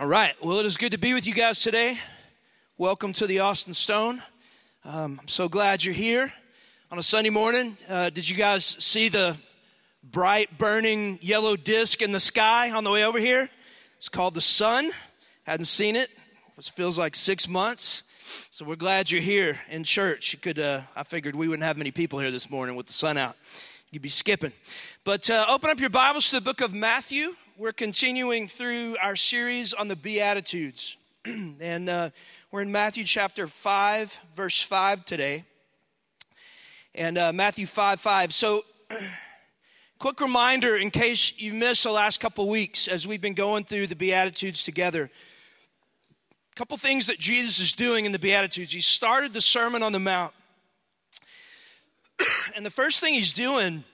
All right. Well, it is good to be with you guys today. Welcome to the Austin Stone. Um, I'm so glad you're here on a Sunday morning. Uh, did you guys see the bright, burning yellow disc in the sky on the way over here? It's called the sun. Hadn't seen it. It feels like six months. So we're glad you're here in church. You could. Uh, I figured we wouldn't have many people here this morning with the sun out. You'd be skipping. But uh, open up your Bibles to the book of Matthew. We're continuing through our series on the Beatitudes. and uh, we're in Matthew chapter 5, verse 5 today. And uh, Matthew 5 5. So, quick reminder in case you missed the last couple weeks as we've been going through the Beatitudes together. A couple things that Jesus is doing in the Beatitudes. He started the Sermon on the Mount. and the first thing he's doing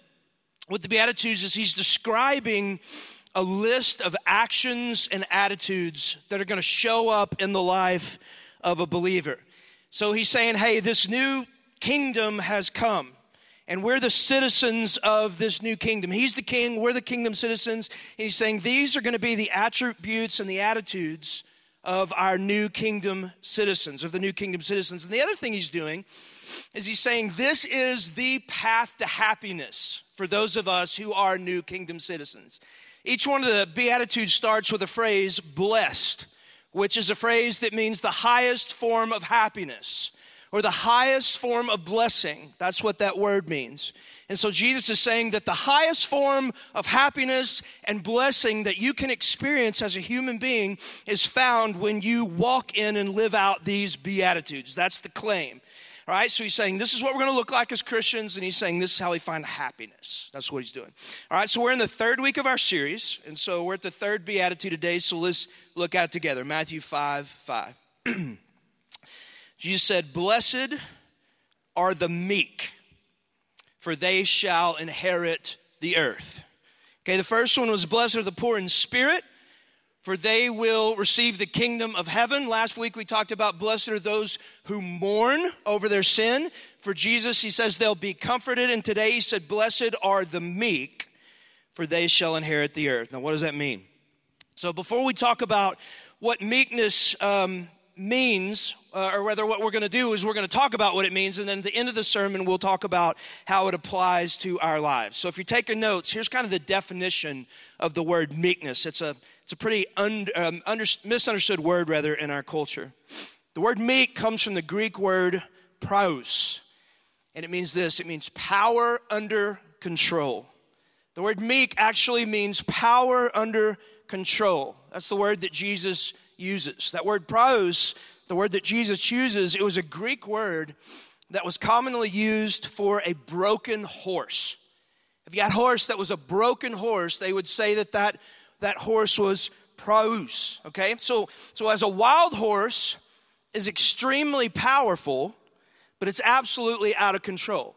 with the Beatitudes is he's describing a list of actions and attitudes that are going to show up in the life of a believer. So he's saying, hey, this new kingdom has come. And we're the citizens of this new kingdom. He's the king, we're the kingdom citizens. And he's saying these are going to be the attributes and the attitudes of our new kingdom citizens, of the new kingdom citizens. And the other thing he's doing is he's saying this is the path to happiness for those of us who are new kingdom citizens. Each one of the Beatitudes starts with a phrase, blessed, which is a phrase that means the highest form of happiness or the highest form of blessing. That's what that word means. And so Jesus is saying that the highest form of happiness and blessing that you can experience as a human being is found when you walk in and live out these Beatitudes. That's the claim. All right, so he's saying this is what we're going to look like as Christians, and he's saying this is how we find happiness. That's what he's doing. All right, so we're in the third week of our series, and so we're at the third beatitude today, so let's look at it together. Matthew 5 5. Jesus said, Blessed are the meek, for they shall inherit the earth. Okay, the first one was, Blessed are the poor in spirit for they will receive the kingdom of heaven. Last week we talked about blessed are those who mourn over their sin. For Jesus, he says they'll be comforted. And today he said, Blessed are the meek, for they shall inherit the earth. Now, what does that mean? So, before we talk about what meekness um, means, uh, or whether what we're going to do is we're going to talk about what it means, and then at the end of the sermon, we'll talk about how it applies to our lives. So, if you're taking notes, here's kind of the definition of the word meekness. It's a it's a pretty un, um, under, misunderstood word, rather, in our culture. The word meek comes from the Greek word praus, and it means this it means power under control. The word meek actually means power under control. That's the word that Jesus uses. That word praus, the word that Jesus uses, it was a Greek word that was commonly used for a broken horse. If you had a horse that was a broken horse, they would say that that that horse was praus. Okay, so so as a wild horse is extremely powerful, but it's absolutely out of control.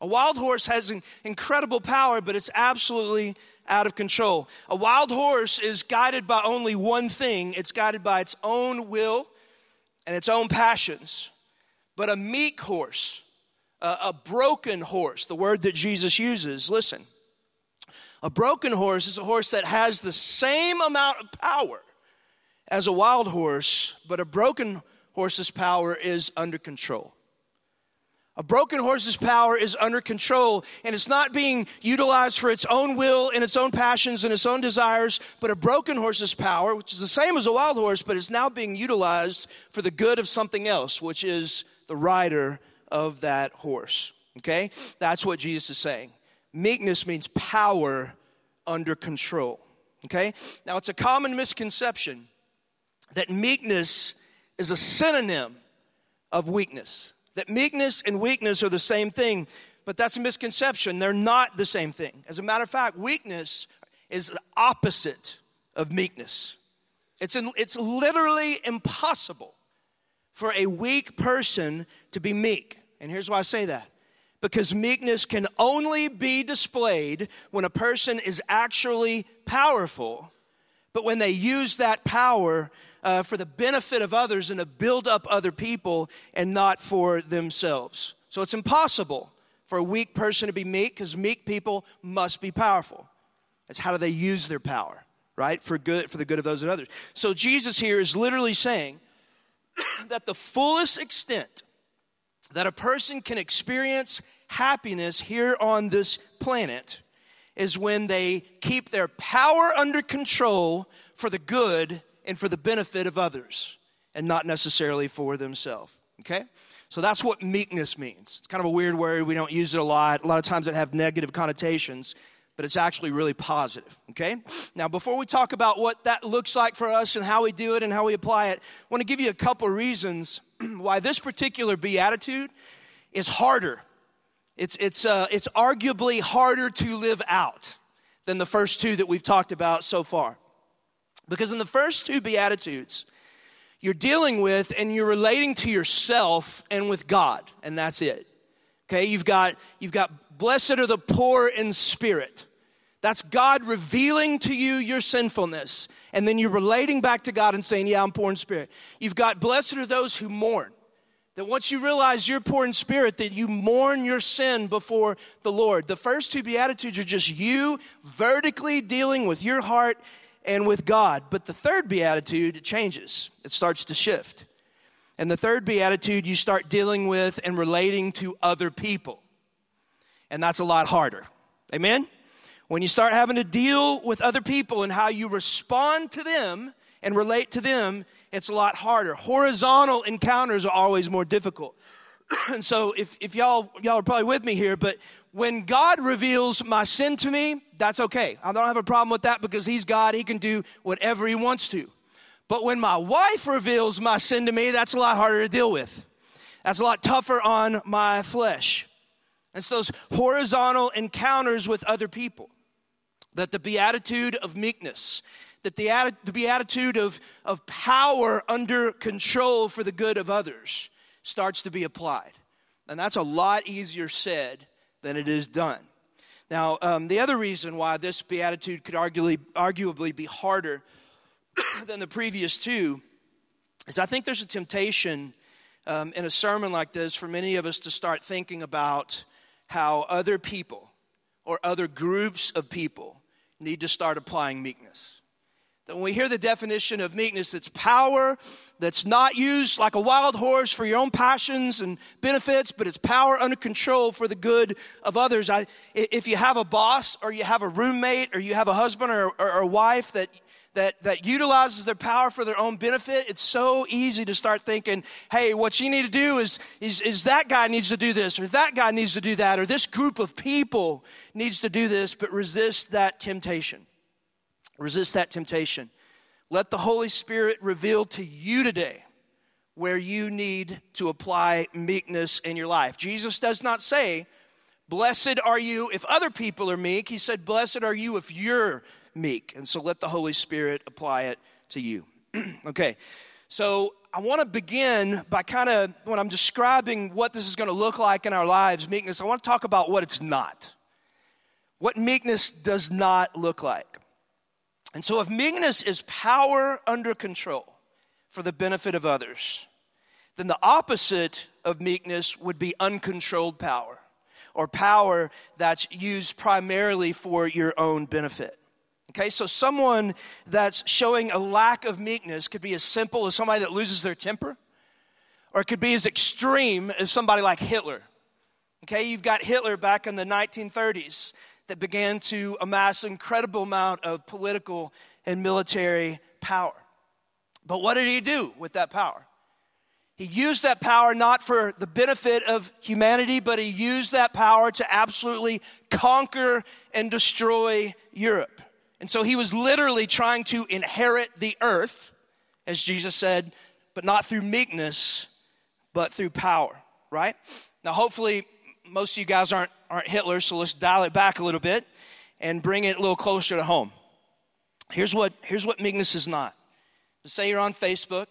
A wild horse has incredible power, but it's absolutely out of control. A wild horse is guided by only one thing it's guided by its own will and its own passions. But a meek horse, a, a broken horse, the word that Jesus uses, listen, a broken horse is a horse that has the same amount of power as a wild horse, but a broken horse's power is under control. A broken horse's power is under control and it's not being utilized for its own will and its own passions and its own desires, but a broken horse's power, which is the same as a wild horse, but is now being utilized for the good of something else, which is the rider of that horse. Okay? That's what Jesus is saying. Meekness means power under control. Okay? Now, it's a common misconception that meekness is a synonym of weakness. That meekness and weakness are the same thing, but that's a misconception. They're not the same thing. As a matter of fact, weakness is the opposite of meekness. It's, in, it's literally impossible for a weak person to be meek. And here's why I say that because meekness can only be displayed when a person is actually powerful, but when they use that power uh, for the benefit of others and to build up other people and not for themselves. So it's impossible for a weak person to be meek because meek people must be powerful. That's how do they use their power? right? For good, for the good of those and others. So Jesus here is literally saying that the fullest extent that a person can experience happiness here on this planet is when they keep their power under control for the good and for the benefit of others and not necessarily for themselves. Okay? So that's what meekness means. It's kind of a weird word. We don't use it a lot. A lot of times it have negative connotations, but it's actually really positive. Okay? Now, before we talk about what that looks like for us and how we do it and how we apply it, I want to give you a couple reasons why this particular beatitude is harder. It's, it's, uh, it's arguably harder to live out than the first two that we've talked about so far. Because in the first two Beatitudes, you're dealing with and you're relating to yourself and with God, and that's it. Okay, you've got you've got blessed are the poor in spirit. That's God revealing to you your sinfulness, and then you're relating back to God and saying, "Yeah, I'm poor in spirit." You've got blessed are those who mourn. That once you realize you're poor in spirit, that you mourn your sin before the Lord. The first two Beatitudes are just you vertically dealing with your heart and with God. But the third beatitude changes, it starts to shift. And the third beatitude, you start dealing with and relating to other people. And that's a lot harder. Amen? When you start having to deal with other people and how you respond to them and relate to them, it's a lot harder. Horizontal encounters are always more difficult. and so if, if y'all y'all are probably with me here, but when God reveals my sin to me, that's okay. I don't have a problem with that because He's God. He can do whatever He wants to. But when my wife reveals my sin to me, that's a lot harder to deal with. That's a lot tougher on my flesh. It's those horizontal encounters with other people. That the beatitude of meekness, that the, the beatitude of, of power under control for the good of others starts to be applied. And that's a lot easier said than it is done. Now, um, the other reason why this beatitude could arguably, arguably be harder than the previous two is I think there's a temptation um, in a sermon like this for many of us to start thinking about how other people or other groups of people need to start applying meekness. That when we hear the definition of meekness, it's power that's not used like a wild horse for your own passions and benefits, but it's power under control for the good of others. I, if you have a boss or you have a roommate or you have a husband or, or, or a wife that that, that utilizes their power for their own benefit, it's so easy to start thinking, hey, what you need to do is, is, is that guy needs to do this, or that guy needs to do that, or this group of people needs to do this, but resist that temptation. Resist that temptation. Let the Holy Spirit reveal to you today where you need to apply meekness in your life. Jesus does not say, Blessed are you if other people are meek. He said, Blessed are you if you're meek. And so let the Holy Spirit apply it to you. okay, so I want to begin by kind of, when I'm describing what this is going to look like in our lives, meekness, I want to talk about what it's not. What meekness does not look like. And so, if meekness is power under control for the benefit of others, then the opposite of meekness would be uncontrolled power or power that's used primarily for your own benefit. Okay, so someone that's showing a lack of meekness could be as simple as somebody that loses their temper, or it could be as extreme as somebody like Hitler. Okay, you've got Hitler back in the 1930s that began to amass an incredible amount of political and military power. But what did he do with that power? He used that power not for the benefit of humanity, but he used that power to absolutely conquer and destroy Europe. And so he was literally trying to inherit the earth, as Jesus said, but not through meekness, but through power, right? Now, hopefully, most of you guys aren't, aren't Hitler, so let's dial it back a little bit and bring it a little closer to home. Here's what, here's what meekness is not. Let's say you're on Facebook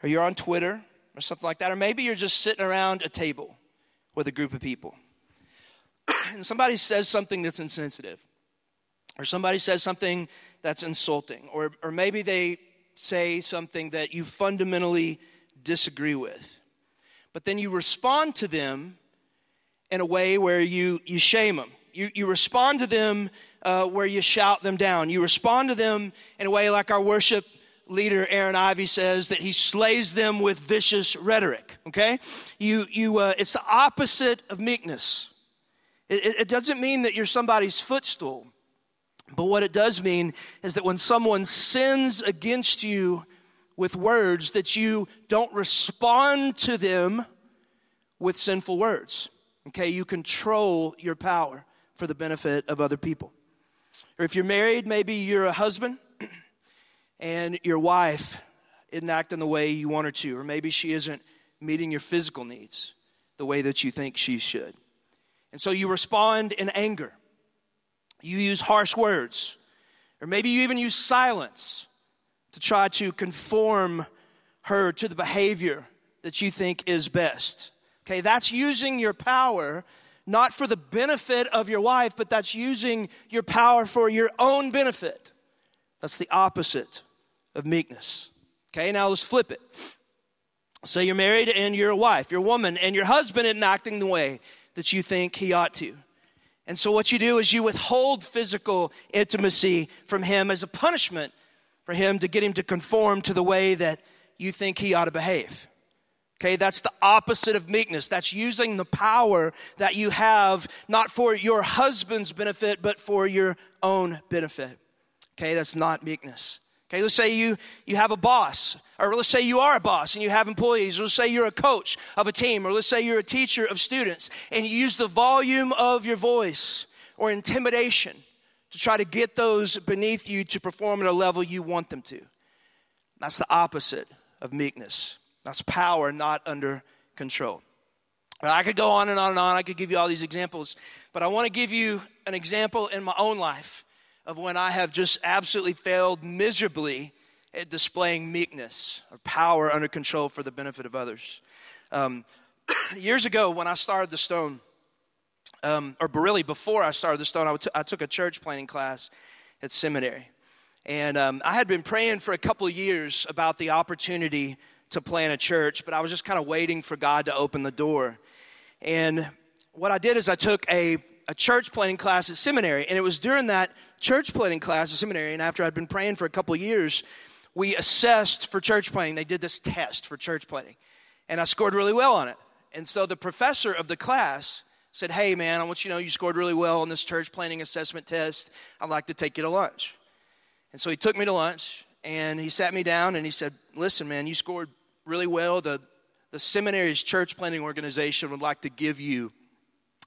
or you're on Twitter or something like that, or maybe you're just sitting around a table with a group of people and somebody says something that's insensitive or somebody says something that's insulting or, or maybe they say something that you fundamentally disagree with. But then you respond to them in a way where you, you shame them. You, you respond to them uh, where you shout them down. You respond to them in a way like our worship leader Aaron Ivey says that he slays them with vicious rhetoric. Okay, you you uh, it's the opposite of meekness. It, it doesn't mean that you're somebody's footstool, but what it does mean is that when someone sins against you with words, that you don't respond to them with sinful words. Okay, you control your power for the benefit of other people. Or if you're married, maybe you're a husband and your wife isn't acting the way you want her to, or maybe she isn't meeting your physical needs the way that you think she should. And so you respond in anger. You use harsh words, or maybe you even use silence to try to conform her to the behavior that you think is best. Okay, that's using your power not for the benefit of your wife, but that's using your power for your own benefit. That's the opposite of meekness. Okay, now let's flip it. Say you're married and you're a wife, you're a woman, and your husband isn't acting the way that you think he ought to. And so what you do is you withhold physical intimacy from him as a punishment for him to get him to conform to the way that you think he ought to behave. Okay, that's the opposite of meekness. That's using the power that you have not for your husband's benefit, but for your own benefit. Okay, that's not meekness. Okay, let's say you, you have a boss, or let's say you are a boss and you have employees, or let's say you're a coach of a team, or let's say you're a teacher of students, and you use the volume of your voice or intimidation to try to get those beneath you to perform at a level you want them to. That's the opposite of meekness. That's power not under control. I could go on and on and on. I could give you all these examples, but I want to give you an example in my own life of when I have just absolutely failed miserably at displaying meekness or power under control for the benefit of others. Um, years ago, when I started the Stone, um, or really before I started the Stone, I, t- I took a church planting class at seminary. And um, I had been praying for a couple years about the opportunity to plant a church, but I was just kind of waiting for God to open the door. And what I did is I took a a church planting class at seminary. And it was during that church planting class at seminary, and after I'd been praying for a couple years, we assessed for church planting. They did this test for church planting. And I scored really well on it. And so the professor of the class said, Hey, man, I want you to know you scored really well on this church planting assessment test. I'd like to take you to lunch. And so he took me to lunch and he sat me down and he said, Listen, man, you scored really well. The, the seminary's church planting organization would like to give you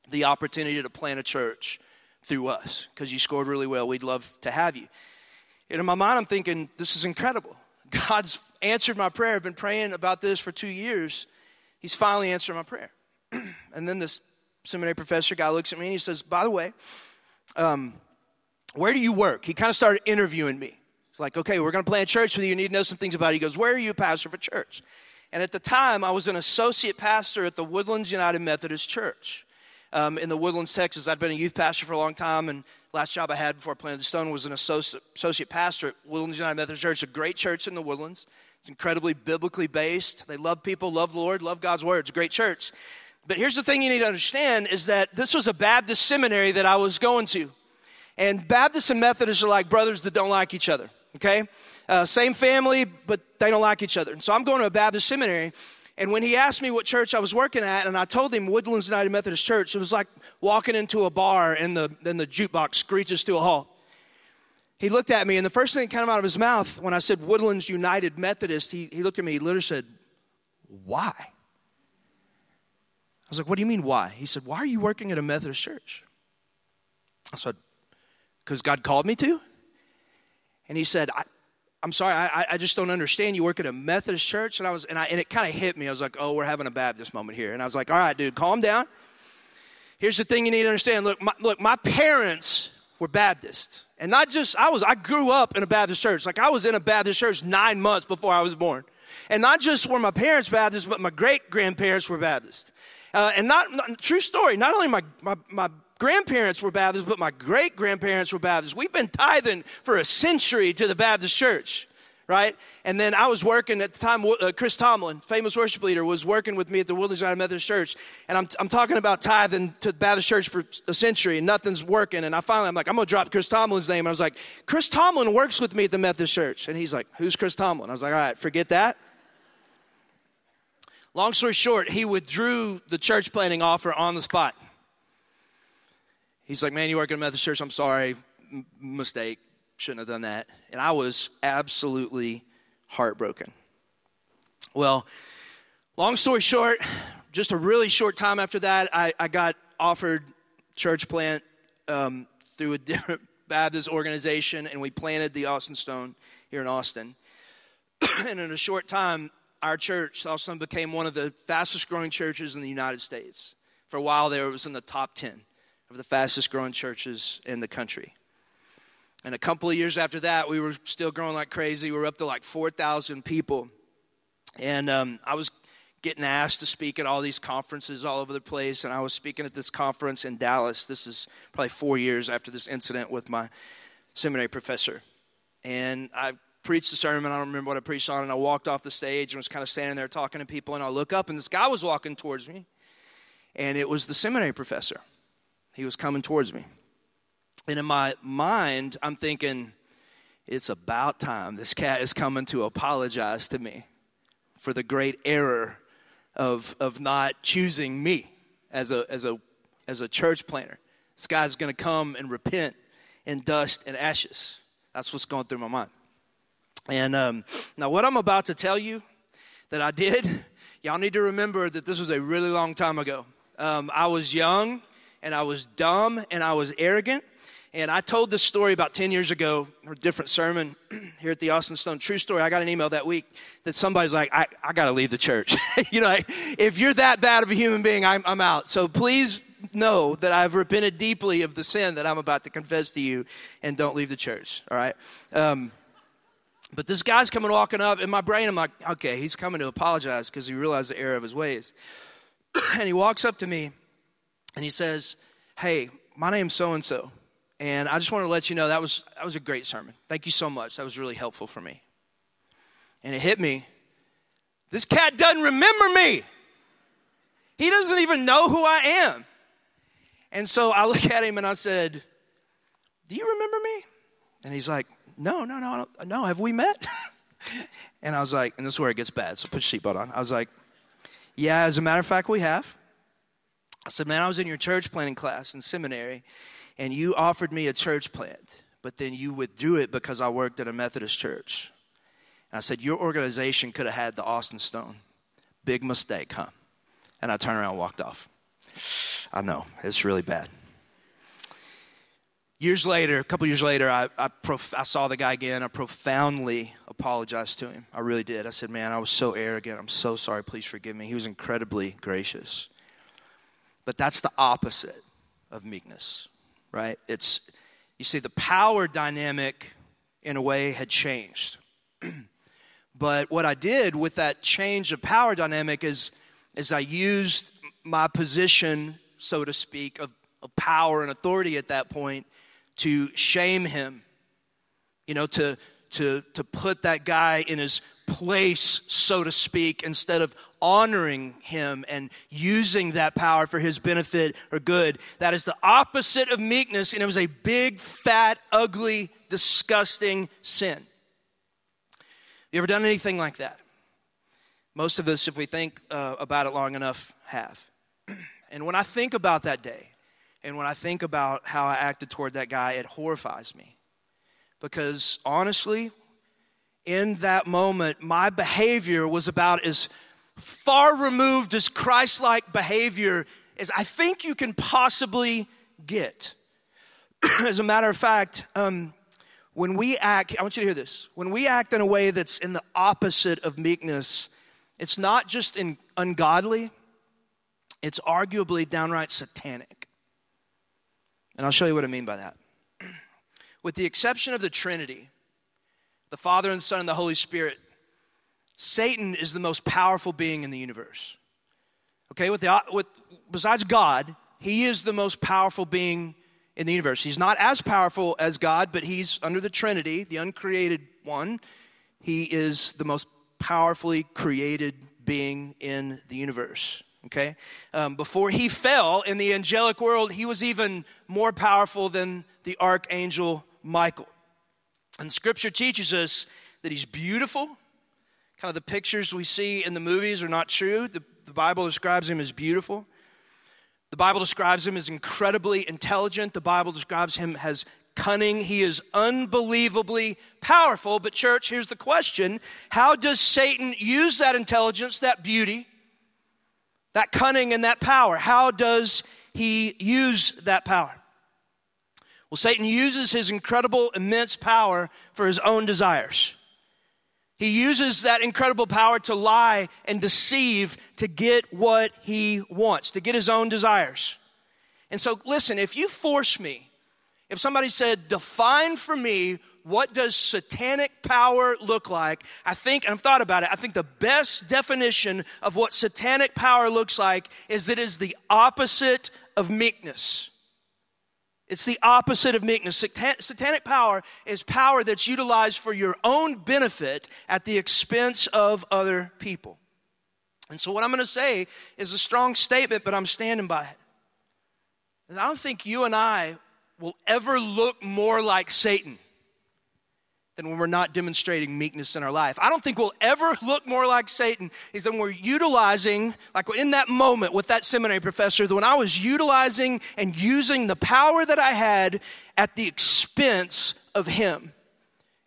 the opportunity to plant a church through us because you scored really well. We'd love to have you. And in my mind, I'm thinking, this is incredible. God's answered my prayer. I've been praying about this for two years. He's finally answered my prayer. and then this seminary professor guy looks at me and he says, By the way, um, where do you work? He kind of started interviewing me. It's like, okay, we're going to plant a church with you. You need to know some things about it. He goes, Where are you pastor for church? And at the time, I was an associate pastor at the Woodlands United Methodist Church um, in the Woodlands, Texas. I'd been a youth pastor for a long time, and last job I had before I planted the stone was an associate, associate pastor at Woodlands United Methodist Church, a great church in the Woodlands. It's incredibly biblically based. They love people, love the Lord, love God's word. It's a great church. But here's the thing you need to understand is that this was a Baptist seminary that I was going to. And Baptists and Methodists are like brothers that don't like each other, okay? Uh, same family, but they don't like each other. And so I'm going to a Baptist seminary, and when he asked me what church I was working at, and I told him Woodlands United Methodist Church, it was like walking into a bar and the, then the jukebox screeches to a halt. He looked at me, and the first thing that came out of his mouth when I said Woodlands United Methodist, he, he looked at me, he literally said, Why? I was like, What do you mean, why? He said, Why are you working at a Methodist church? I said, Because God called me to? And he said, I, I'm sorry, I, I just don't understand. You work at a Methodist church, and I was, and, I, and it kind of hit me. I was like, oh, we're having a Baptist moment here, and I was like, all right, dude, calm down. Here's the thing you need to understand. Look, my, look, my parents were Baptist, and not just I was. I grew up in a Baptist church. Like I was in a Baptist church nine months before I was born, and not just were my parents Baptist, but my great grandparents were Baptist. Uh, and not, not, true story. Not only my, my my grandparents were Baptists, but my great grandparents were Baptists. We've been tithing for a century to the Baptist church, right? And then I was working at the time, uh, Chris Tomlin, famous worship leader, was working with me at the Woodlands United Methodist Church. And I'm, I'm talking about tithing to the Baptist Church for a century and nothing's working. And I finally, I'm like, I'm going to drop Chris Tomlin's name. And I was like, Chris Tomlin works with me at the Methodist Church. And he's like, Who's Chris Tomlin? I was like, All right, forget that. Long story short, he withdrew the church planting offer on the spot. He's like, Man, you work at a Methodist church. I'm sorry. M- mistake. Shouldn't have done that. And I was absolutely heartbroken. Well, long story short, just a really short time after that, I, I got offered church plant um, through a different Baptist organization, and we planted the Austin Stone here in Austin. and in a short time, our church, Austin, became one of the fastest growing churches in the United States. For a while there, it was in the top 10 of the fastest growing churches in the country. And a couple of years after that, we were still growing like crazy. We were up to like 4,000 people. And um, I was getting asked to speak at all these conferences all over the place. And I was speaking at this conference in Dallas. This is probably four years after this incident with my seminary professor. And I preached a sermon. I don't remember what I preached on. And I walked off the stage and was kind of standing there talking to people. And I look up, and this guy was walking towards me. And it was the seminary professor. He was coming towards me. And in my mind, I'm thinking, it's about time this cat is coming to apologize to me for the great error of, of not choosing me as a, as, a, as a church planter. This guy's going to come and repent in dust and ashes. That's what's going through my mind. And um, now, what I'm about to tell you that I did, y'all need to remember that this was a really long time ago. Um, I was young and I was dumb and I was arrogant and I told this story about 10 years ago, a different sermon here at the Austin Stone. True story. I got an email that week that somebody's like, I, I got to leave the church. you know, if you're that bad of a human being, I'm, I'm out. So please know that I've repented deeply of the sin that I'm about to confess to you and don't leave the church. All right. Um, but this guy's coming walking up in my brain. I'm like, okay, he's coming to apologize because he realized the error of his ways. and he walks up to me and he says, Hey, my name's so and so. And I just want to let you know that was, that was a great sermon. Thank you so much. That was really helpful for me. And it hit me. This cat doesn't remember me. He doesn't even know who I am. And so I look at him and I said, Do you remember me? And he's like, No, no, no, no. Have we met? and I was like, And this is where it gets bad. So put your seatbelt on. I was like, Yeah, as a matter of fact, we have. I said, Man, I was in your church planting class in seminary and you offered me a church plant, but then you withdrew it because I worked at a Methodist church. And I said, Your organization could have had the Austin Stone. Big mistake, huh? And I turned around and walked off. I know, it's really bad. Years later, a couple years later, I, I, prof- I saw the guy again. I profoundly apologized to him. I really did. I said, Man, I was so arrogant. I'm so sorry. Please forgive me. He was incredibly gracious. But that's the opposite of meekness right? It's, you see, the power dynamic in a way had changed. but what I did with that change of power dynamic is, is I used my position, so to speak, of, of power and authority at that point to shame him, you know, to, to, to put that guy in his place, so to speak, instead of honoring him and using that power for his benefit or good. That is the opposite of meekness, and it was a big, fat, ugly, disgusting sin. You ever done anything like that? Most of us, if we think uh, about it long enough, have. and when I think about that day, and when I think about how I acted toward that guy, it horrifies me. Because honestly, in that moment, my behavior was about as far removed as Christ like behavior as I think you can possibly get. as a matter of fact, um, when we act, I want you to hear this. When we act in a way that's in the opposite of meekness, it's not just in ungodly, it's arguably downright satanic. And I'll show you what I mean by that. With the exception of the Trinity, the Father and the Son and the Holy Spirit, Satan is the most powerful being in the universe. Okay, with the, with, besides God, he is the most powerful being in the universe. He's not as powerful as God, but he's under the Trinity, the uncreated one. he is the most powerfully created being in the universe. Okay? Um, before he fell in the angelic world, he was even more powerful than the archangel Michael. And scripture teaches us that he's beautiful. Kind of the pictures we see in the movies are not true. The, the Bible describes him as beautiful. The Bible describes him as incredibly intelligent. The Bible describes him as cunning. He is unbelievably powerful. But, church, here's the question How does Satan use that intelligence, that beauty, that cunning, and that power? How does he use that power? Well, Satan uses his incredible, immense power for his own desires. He uses that incredible power to lie and deceive to get what he wants, to get his own desires. And so, listen, if you force me if somebody said, define for me what does satanic power look like, I think, and I've thought about it, I think the best definition of what satanic power looks like is that it is the opposite of meekness. It's the opposite of meekness. Satanic power is power that's utilized for your own benefit at the expense of other people. And so, what I'm going to say is a strong statement, but I'm standing by it. And I don't think you and I will ever look more like Satan than when we're not demonstrating meekness in our life. I don't think we'll ever look more like Satan is when we're utilizing, like in that moment with that seminary professor, when I was utilizing and using the power that I had at the expense of him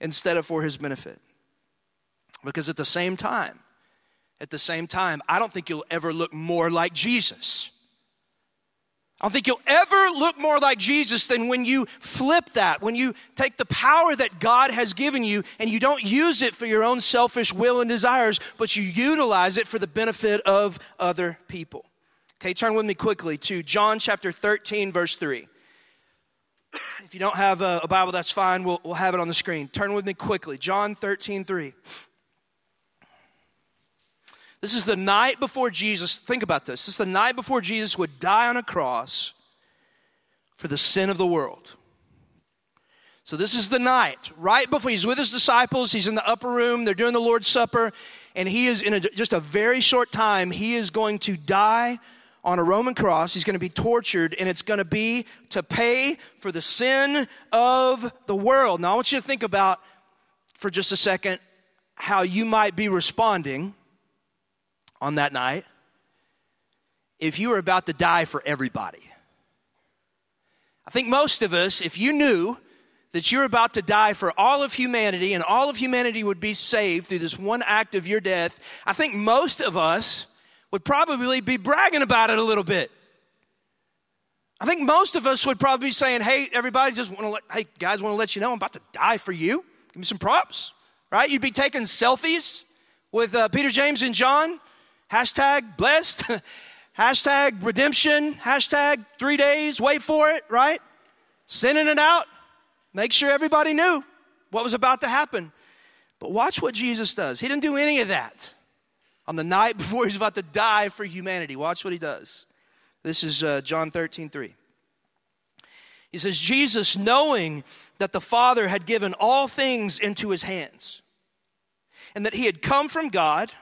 instead of for his benefit. Because at the same time, at the same time, I don't think you'll ever look more like Jesus I don't think you'll ever look more like Jesus than when you flip that, when you take the power that God has given you and you don't use it for your own selfish will and desires, but you utilize it for the benefit of other people. Okay, turn with me quickly to John chapter 13, verse 3. If you don't have a, Bible, that's fine. We'll, we'll have it on the screen. Turn with me quickly. John 13, 3. This is the night before Jesus, think about this. This is the night before Jesus would die on a cross for the sin of the world. So, this is the night, right before he's with his disciples. He's in the upper room. They're doing the Lord's Supper. And he is, in a, just a very short time, he is going to die on a Roman cross. He's going to be tortured, and it's going to be to pay for the sin of the world. Now, I want you to think about for just a second how you might be responding on that night if you were about to die for everybody. I think most of us, if you knew that you're about to die for all of humanity and all of humanity would be saved through this one act of your death, I think most of us would probably be bragging about it a little bit. I think most of us would probably be saying, hey, everybody, just want to let, hey, guys, want to let you know I'm about to die for you. Give me some props, right? You'd be taking selfies with uh, Peter, James, and John Hashtag blessed. hashtag redemption. Hashtag three days. Wait for it, right? Sending it out. Make sure everybody knew what was about to happen. But watch what Jesus does. He didn't do any of that on the night before he's about to die for humanity. Watch what he does. This is uh, John 13, 3. He says, Jesus, knowing that the Father had given all things into his hands, and that he had come from God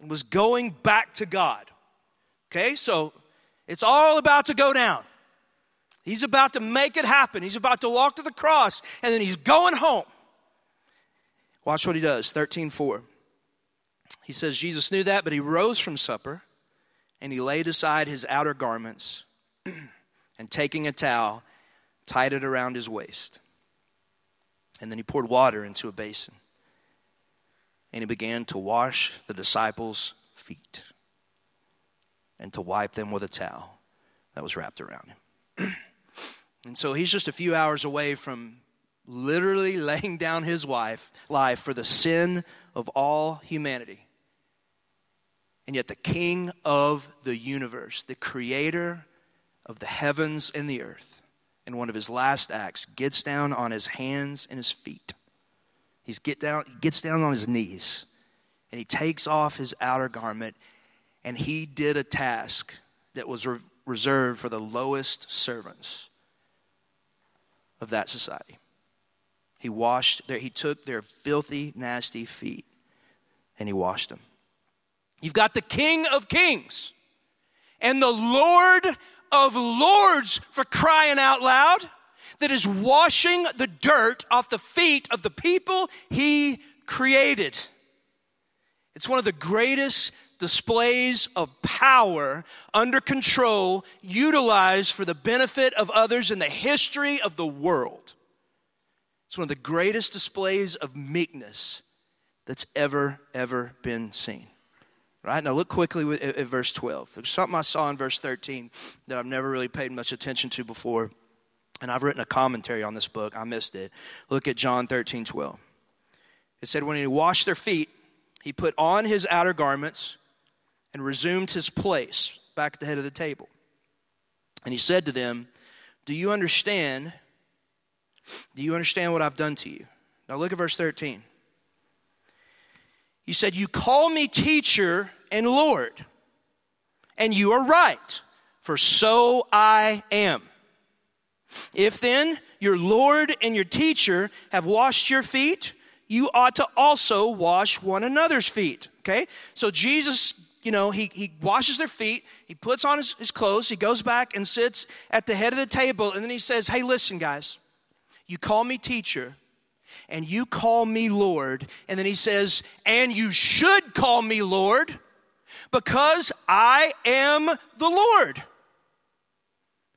and was going back to God. Okay, so it's all about to go down. He's about to make it happen. He's about to walk to the cross, and then he's going home. Watch what he does 13 4. He says, Jesus knew that, but he rose from supper and he laid aside his outer garments and taking a towel, tied it around his waist. And then he poured water into a basin and he began to wash the disciples' feet and to wipe them with a towel that was wrapped around him. and so he's just a few hours away from literally laying down his wife, life for the sin of all humanity. And yet, the king of the universe, the creator of the heavens and the earth, in one of his last acts, gets down on his hands and his feet He's get down, he gets down on his knees and he takes off his outer garment and he did a task that was re- reserved for the lowest servants of that society. He washed their, he took their filthy, nasty feet and he washed them. You've got the King of Kings and the Lord of Lords for crying out loud that is washing the dirt off the feet of the people he created. It's one of the greatest displays of power under control utilized for the benefit of others in the history of the world. It's one of the greatest displays of meekness that's ever, ever been seen. Right? Now look quickly at, verse 12. There's something I saw in verse 13 that I've never really paid much attention to before. And I've written a commentary on this book. I missed it. Look at John 13, 12. It said, When he washed their feet, he put on his outer garments and resumed his place back at the head of the table. And he said to them, Do you understand? Do you understand what I've done to you? Now look at verse 13. He said, You call me teacher and Lord, and you are right, for so I am. If then your Lord and your teacher have washed your feet, you ought to also wash one another's feet. Okay? So Jesus, you know, he, he washes their feet, he puts on his, his clothes, he goes back and sits at the head of the table, and then he says, Hey, listen, guys, you call me teacher, and you call me Lord. And then he says, And you should call me Lord because I am the Lord.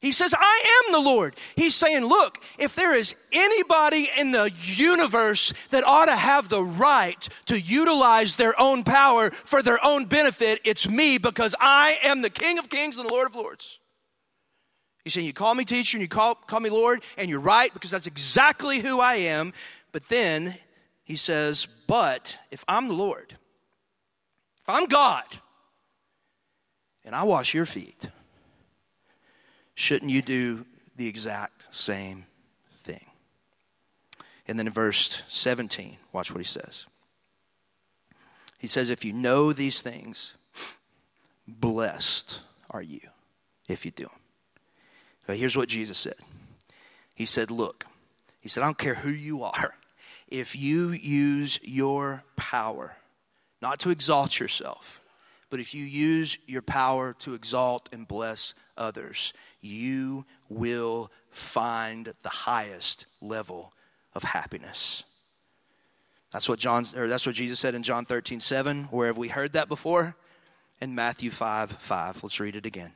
He says, I am the Lord. He's saying, look, if there is anybody in the universe that ought to have the right to utilize their own power for their own benefit, it's me because I am the King of Kings and the Lord of Lords. He's saying, You call me teacher and you call, call me Lord, and you're right because that's exactly who I am. But then he says, But if I'm the Lord, if I'm God, and I wash your feet, shouldn't you do the exact same thing? And then in verse 17, watch what he says. He says, If you know these things, blessed are you if you do them. So here's what Jesus said He said, Look, he said, I don't care who you are. If you use your power, not to exalt yourself, but if you use your power to exalt and bless others, you will find the highest level of happiness. That's what John or that's what Jesus said in John 13, 7. Where have we heard that before? In Matthew 5, 5. Let's read it again.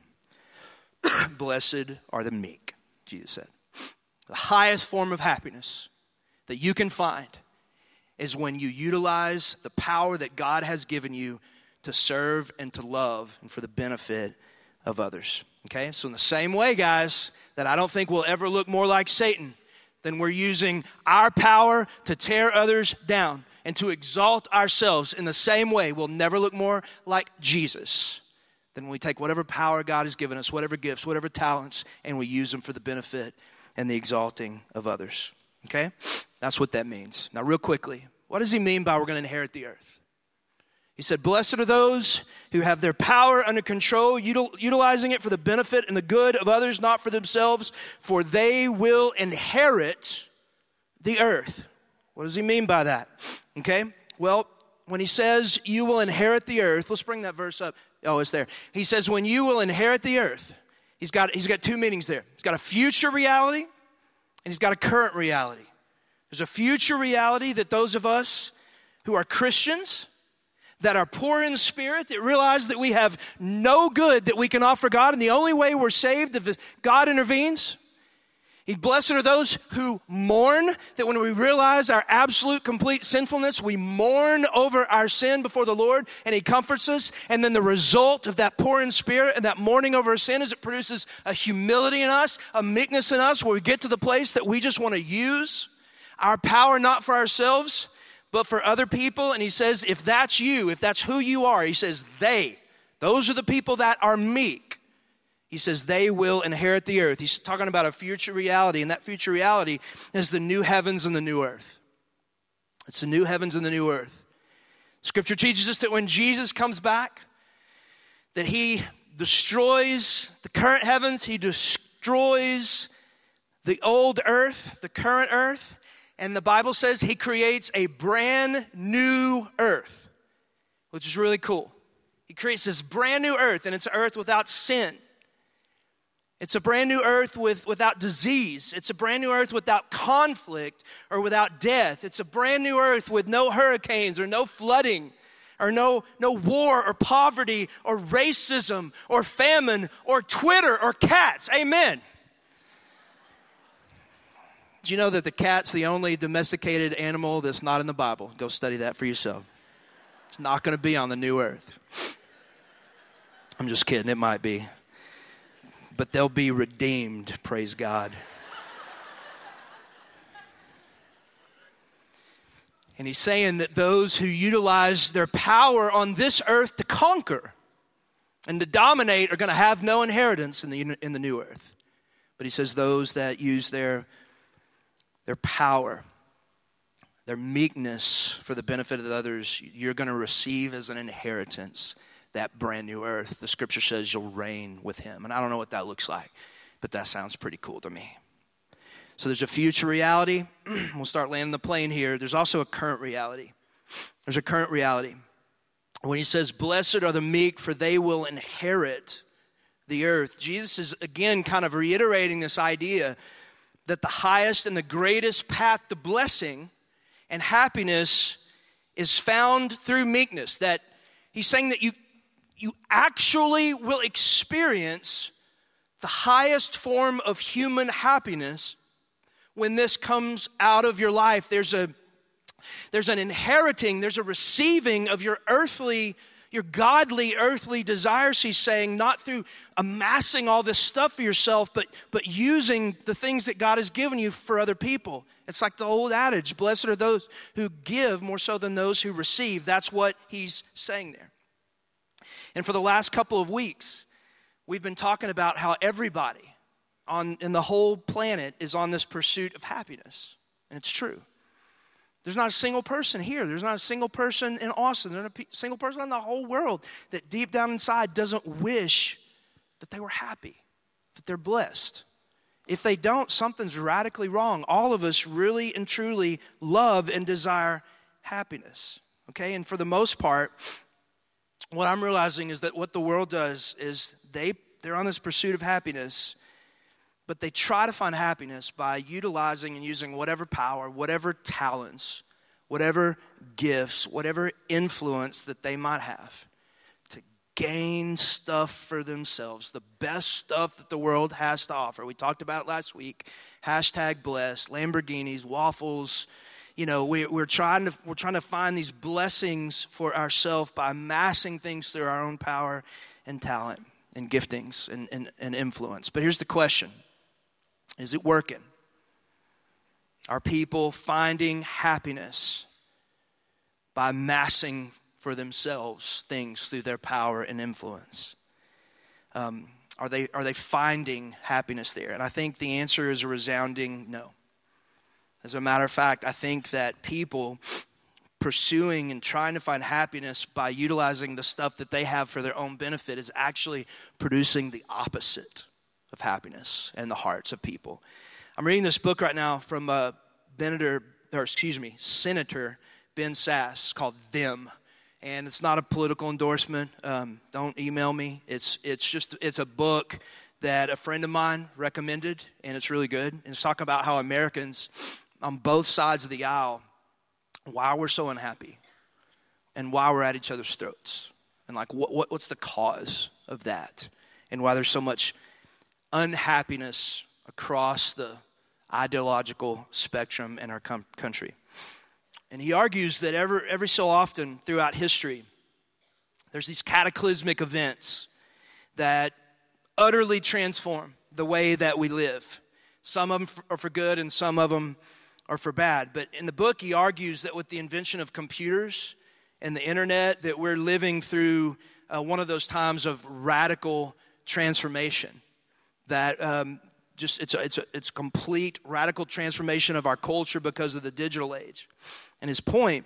Blessed are the meek, Jesus said. The highest form of happiness that you can find is when you utilize the power that God has given you to serve and to love and for the benefit of others. Okay, so in the same way, guys, that I don't think we'll ever look more like Satan than we're using our power to tear others down and to exalt ourselves. In the same way, we'll never look more like Jesus than when we take whatever power God has given us, whatever gifts, whatever talents, and we use them for the benefit and the exalting of others. Okay? That's what that means. Now, real quickly, what does he mean by we're going to inherit the earth? He said, Blessed are those who have their power under control, util- utilizing it for the benefit and the good of others, not for themselves, for they will inherit the earth. What does he mean by that? Okay, well, when he says you will inherit the earth, let's bring that verse up. Oh, it's there. He says, When you will inherit the earth, he's got, he's got two meanings there. He's got a future reality and he's got a current reality. There's a future reality that those of us who are Christians, that are poor in spirit, that realize that we have no good that we can offer God, and the only way we're saved if God intervenes. Blessed are those who mourn, that when we realize our absolute complete sinfulness, we mourn over our sin before the Lord and He comforts us. And then the result of that poor in spirit and that mourning over sin is it produces a humility in us, a meekness in us, where we get to the place that we just want to use our power not for ourselves, but for other people. And he says, if that's you, if that's who you are, he says, they, those are the people that are meek. He says, they will inherit the earth. He's talking about a future reality, and that future reality is the new heavens and the new earth. It's the new heavens and the new earth. Scripture teaches us that when Jesus comes back, that he destroys the current heavens, he destroys the old earth, the current earth, and the Bible says he creates a brand new earth, which is really cool. He creates this brand new earth, and it's an earth without sin. It's a brand new earth with, without disease. It's a brand new earth without conflict or without death. It's a brand new earth with no hurricanes or no flooding or no, no war or poverty or racism or famine or Twitter or cats. Amen. Do you know that the cat's the only domesticated animal that's not in the Bible? Go study that for yourself. It's not going to be on the new earth. I'm just kidding, it might be. But they'll be redeemed, praise God. And he's saying that those who utilize their power on this earth to conquer and to dominate are going to have no inheritance in the, in the new earth. But he says those that use their their power, their meekness for the benefit of the others, you're going to receive as an inheritance that brand new earth. The scripture says you'll reign with him. And I don't know what that looks like, but that sounds pretty cool to me. So there's a future reality. we'll start landing the plane here. There's also a current reality. There's a current reality. When he says, Blessed are the meek, for they will inherit the earth, Jesus is again kind of reiterating this idea that the highest and the greatest path to blessing and happiness is found through meekness. That he's saying that you, you actually will experience the highest form of human happiness when this comes out of your life. There's a there's an inheriting, there's a receiving of your earthly your godly earthly desires, he's saying, not through amassing all this stuff for yourself, but, but using the things that God has given you for other people. It's like the old adage blessed are those who give more so than those who receive. That's what he's saying there. And for the last couple of weeks, we've been talking about how everybody on, in the whole planet is on this pursuit of happiness. And it's true. There's not a single person here. There's not a single person in Austin. There's not a single person in the whole world that deep down inside doesn't wish that they were happy, that they're blessed. If they don't, something's radically wrong. All of us really and truly love and desire happiness. Okay? And for the most part, what I'm realizing is that what the world does is they, they're on this pursuit of happiness but they try to find happiness by utilizing and using whatever power, whatever talents, whatever gifts, whatever influence that they might have to gain stuff for themselves, the best stuff that the world has to offer. We talked about it last week. Hashtag blessed, Lamborghinis, waffles. You know, we, we're, trying to, we're trying to find these blessings for ourselves by amassing things through our own power and talent and giftings and, and, and influence. But here's the question is it working? Are people finding happiness by massing for themselves things through their power and influence? Um, are, they, are they finding happiness there? And I think the answer is a resounding no. As a matter of fact, I think that people pursuing and trying to find happiness by utilizing the stuff that they have for their own benefit is actually producing the opposite of happiness in the hearts of people. I'm reading this book right now from uh, Senator, or excuse me, Senator Ben Sasse called Them. And it's not a political endorsement. Um, don't email me. It's, it's just, it's a book that a friend of mine recommended, and it's really good. And it's talking about how Americans on both sides of the aisle, why we're so unhappy and why we're at each other's throats. And like, what, what, what's the cause of that? And why there's so much unhappiness across the ideological spectrum in our com- country. And he argues that every, every so often throughout history, there's these cataclysmic events that utterly transform the way that we live. Some of them are for good and some of them are for bad. But in the book, he argues that with the invention of computers and the internet, that we're living through uh, one of those times of radical transformation that um, just it's a, it's a, it's complete radical transformation of our culture because of the digital age. And his point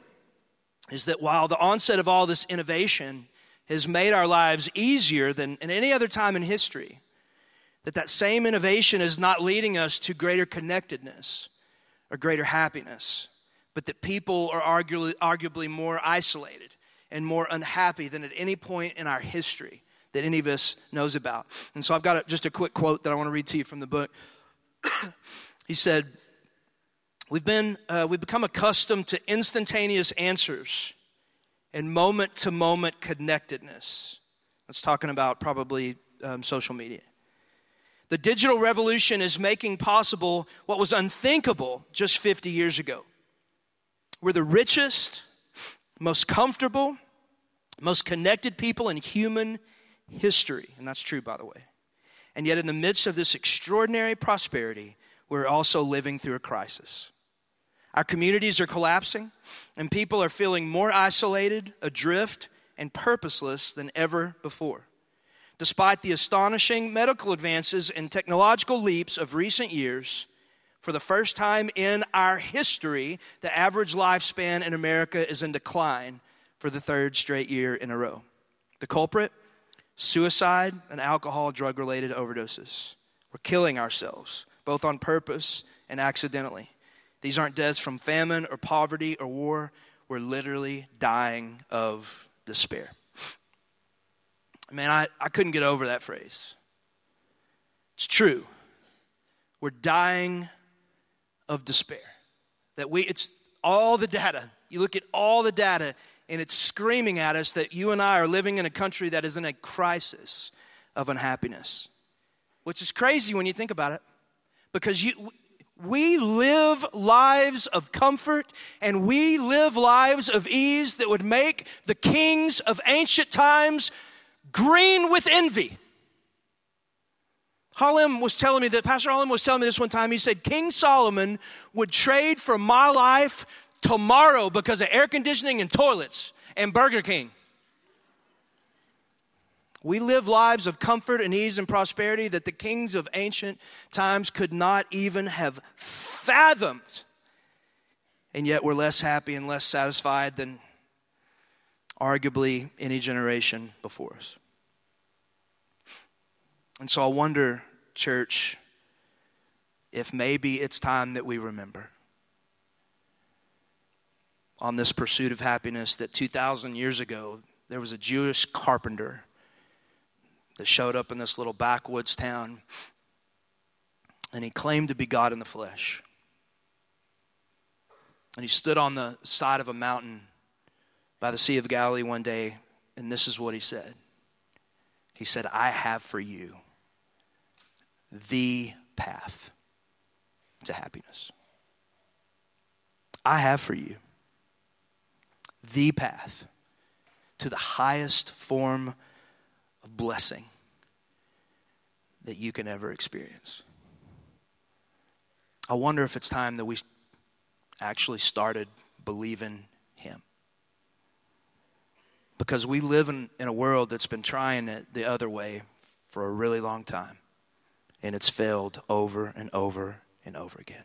is that while the onset of all this innovation has made our lives easier than in any other time in history, that that same innovation is not leading us to greater connectedness or greater happiness, but that people are arguably, arguably more isolated and more unhappy than at any point in our history that any of us knows about. And so I've got a, just a quick quote that I want to read to you from the book. he said, We've, been, uh, we've become accustomed to instantaneous answers and moment to moment connectedness. That's talking about probably um, social media. The digital revolution is making possible what was unthinkable just 50 years ago. We're the richest, most comfortable, most connected people in human history. And that's true, by the way. And yet, in the midst of this extraordinary prosperity, we're also living through a crisis. Our communities are collapsing, and people are feeling more isolated, adrift, and purposeless than ever before. Despite the astonishing medical advances and technological leaps of recent years, for the first time in our history, the average lifespan in America is in decline for the third straight year in a row. The culprit? Suicide and alcohol drug related overdoses. We're killing ourselves, both on purpose and accidentally. These aren't deaths from famine or poverty or war. We're literally dying of despair. Man, I, I couldn't get over that phrase. It's true. We're dying of despair. That we, it's all the data. You look at all the data, and it's screaming at us that you and I are living in a country that is in a crisis of unhappiness, which is crazy when you think about it. Because you, we live lives of comfort and we live lives of ease that would make the kings of ancient times green with envy. Holland was telling me that, Pastor Holland was telling me this one time. He said, King Solomon would trade for my life tomorrow because of air conditioning and toilets and Burger King. We live lives of comfort and ease and prosperity that the kings of ancient times could not even have fathomed. And yet we're less happy and less satisfied than arguably any generation before us. And so I wonder, church, if maybe it's time that we remember on this pursuit of happiness that 2,000 years ago there was a Jewish carpenter that showed up in this little backwoods town, and he claimed to be God in the flesh. And he stood on the side of a mountain by the Sea of Galilee one day, and this is what he said He said, I have for you the path to happiness. I have for you the path to the highest form of blessing that you can ever experience. I wonder if it's time that we actually started believing Him. Because we live in, in a world that's been trying it the other way for a really long time, and it's failed over and over and over again.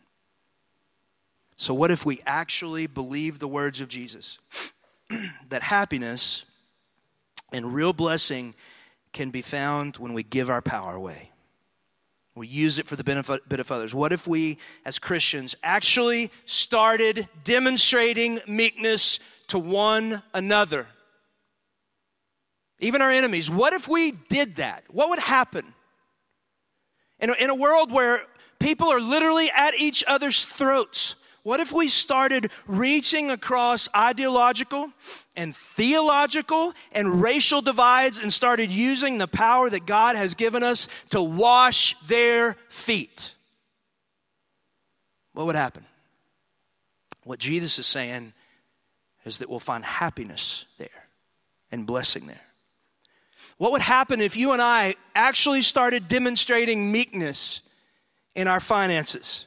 So, what if we actually believe the words of Jesus that happiness and real blessing can be found when we give our power away. We use it for the benefit of others. What if we, as Christians, actually started demonstrating meekness to one another? Even our enemies. What if we did that? What would happen? In a, in a world where people are literally at each other's throats, what if we started reaching across ideological and theological and racial divides and started using the power that God has given us to wash their feet? What would happen? What Jesus is saying is that we'll find happiness there and blessing there. What would happen if you and I actually started demonstrating meekness in our finances?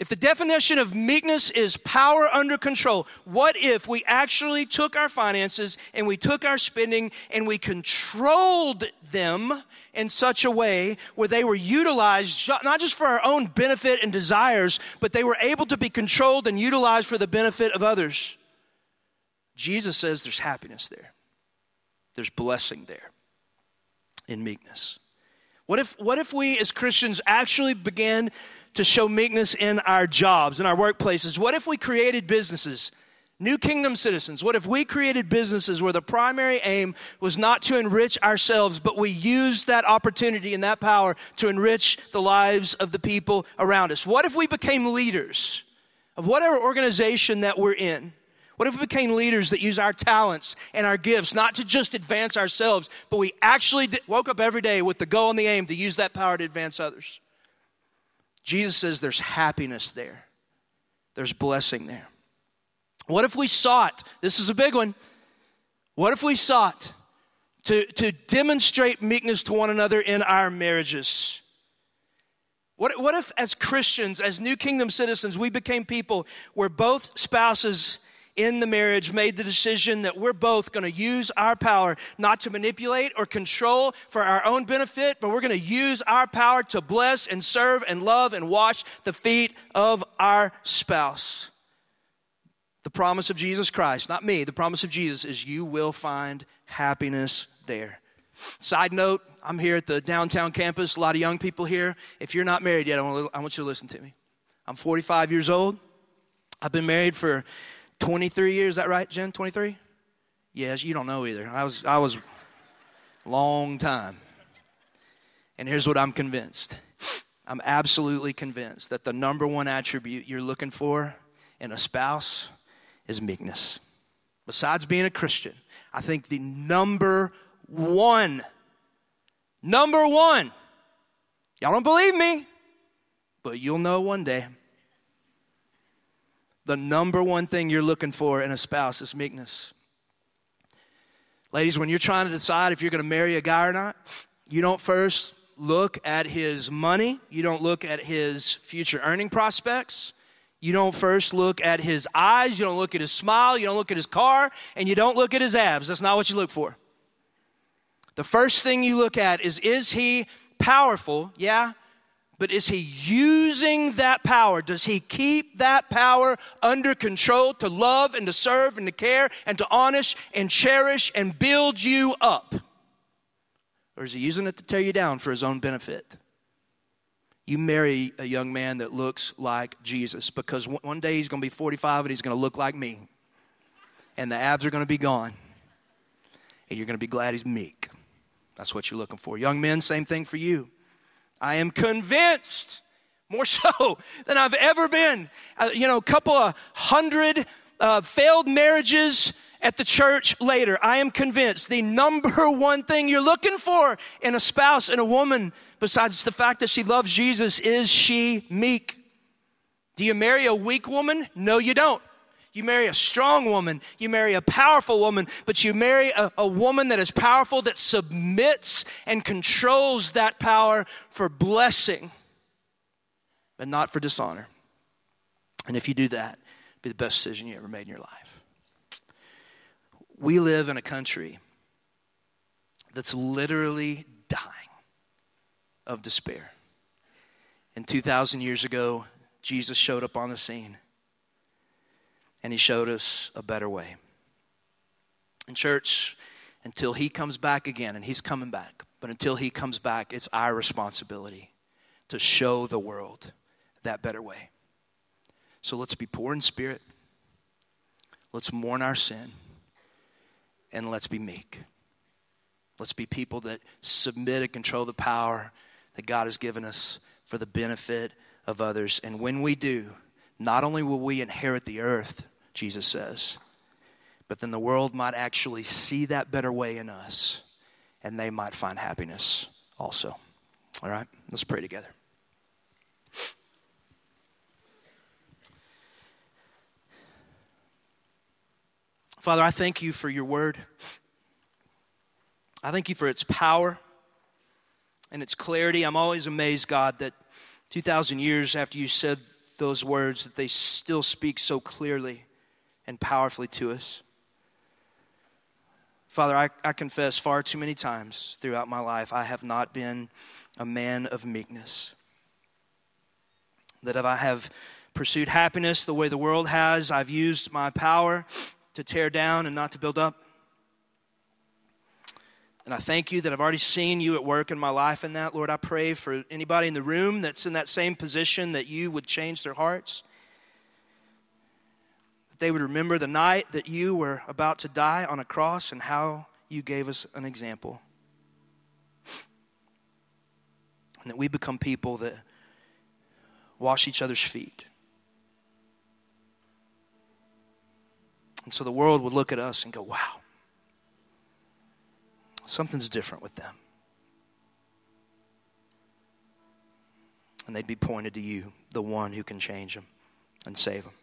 If the definition of meekness is power under control, what if we actually took our finances and we took our spending and we controlled them in such a way where they were utilized not just for our own benefit and desires, but they were able to be controlled and utilized for the benefit of others? Jesus says there's happiness there, there's blessing there in meekness. What if, what if we as Christians actually began to show meekness in our jobs, in our workplaces? What if we created businesses? New kingdom citizens, what if we created businesses where the primary aim was not to enrich ourselves, but we used that opportunity and that power to enrich the lives of the people around us? What if we became leaders of whatever organization that we're in? What if we became leaders that use our talents and our gifts not to just advance ourselves, but we actually woke up every day with the goal and the aim to use that power to advance others? Jesus says there's happiness there, there's blessing there. What if we sought, this is a big one, what if we sought to, to demonstrate meekness to one another in our marriages? What, what if, as Christians, as New Kingdom citizens, we became people where both spouses in the marriage made the decision that we're both going to use our power not to manipulate or control for our own benefit, but we're going to use our power to bless and serve and love and wash the feet of our spouse. The promise of Jesus Christ, not me, the promise of Jesus is you will find happiness there. Side note, I'm here at the downtown campus, a lot of young people here. If you're not married yet, I want, you to listen to me. I'm 45 years old. I've been married for 23 years, is that right, Jen? 23? Yes, you don't know either. I was, I was long time. And here's what I'm convinced. I'm absolutely convinced that the number one attribute you're looking for in a spouse is meekness. Besides being a Christian, I think the number one, number one, y'all don't believe me, but you'll know one day the number one thing you're looking for in a spouse is meekness. Ladies, when you're trying to decide if you're going to marry a guy or not, you don't first look at his money, you don't look at his future earning prospects. You don't first look at his eyes, you don't look at his smile, you don't look at his car, and you don't look at his abs. That's not what you look for. The first thing you look at is is he powerful? Yeah but is he using that power? Does he keep that power under control to love and to serve and to care and to honor and cherish and build you up? Or is he using it to tear you down for his own benefit? You marry a young man that looks like Jesus because one day he's going to be 45 and he's going to look like me. And the abs are going to be gone. And you're going to be glad he's meek. That's what you're looking for. Young men, same thing for you. I am convinced, more so than I've ever been. Uh, you know, a couple of hundred uh, failed marriages at the church later. I am convinced the number one thing you're looking for in a spouse and a woman, besides the fact that she loves Jesus, is she meek. Do you marry a weak woman? No, you don't. You marry a strong woman, you marry a powerful woman, but you marry a, a, woman that is powerful, that submits and controls that power for blessing, but not for dishonor. And if you do that, be the best decision you ever made in your life. We live in a country that's literally dying of despair. And 2,000 years ago, Jesus showed up on the scene and he showed us a better way. In church, until he comes back again, and he's coming back, but until he comes back, it's our responsibility to show the world that better way. So let's be poor in spirit, let's mourn our sin, and let's be meek. Let's be people that submit and control the power that God has given us for the benefit of others. And when we do, not only will we inherit the earth, Jesus says. But then the world might actually see that better way in us, and they might find happiness also. All right, let's pray together. Father, I thank you for your word. I thank you for its power and its clarity. I'm always amazed, God, that 2,000 years after you said those words, that they still speak so clearly and powerfully to us. Father, I, I confess far too many times throughout my life I have not been a man of meekness. That if I have pursued happiness the way the world has, I've used my power to tear down and not to build up. And I thank you that I've already seen you at work in my life in that. Lord, I pray for anybody in the room that's in that same position that you would change their hearts. They would remember the night that you were about to die on a cross and how you gave us an example. And that we become people that wash each other's feet. And so the world would look at us and go, wow, something's different with them. And they'd be pointed to you, the one who can change them and save them.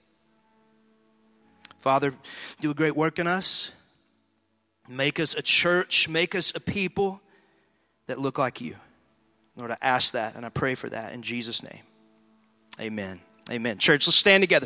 Father, do a great work in us. Make us a church, make us a people that look like you. Lord, I ask that and I pray for that in Jesus' name. Amen. Amen. Church, let's stand together.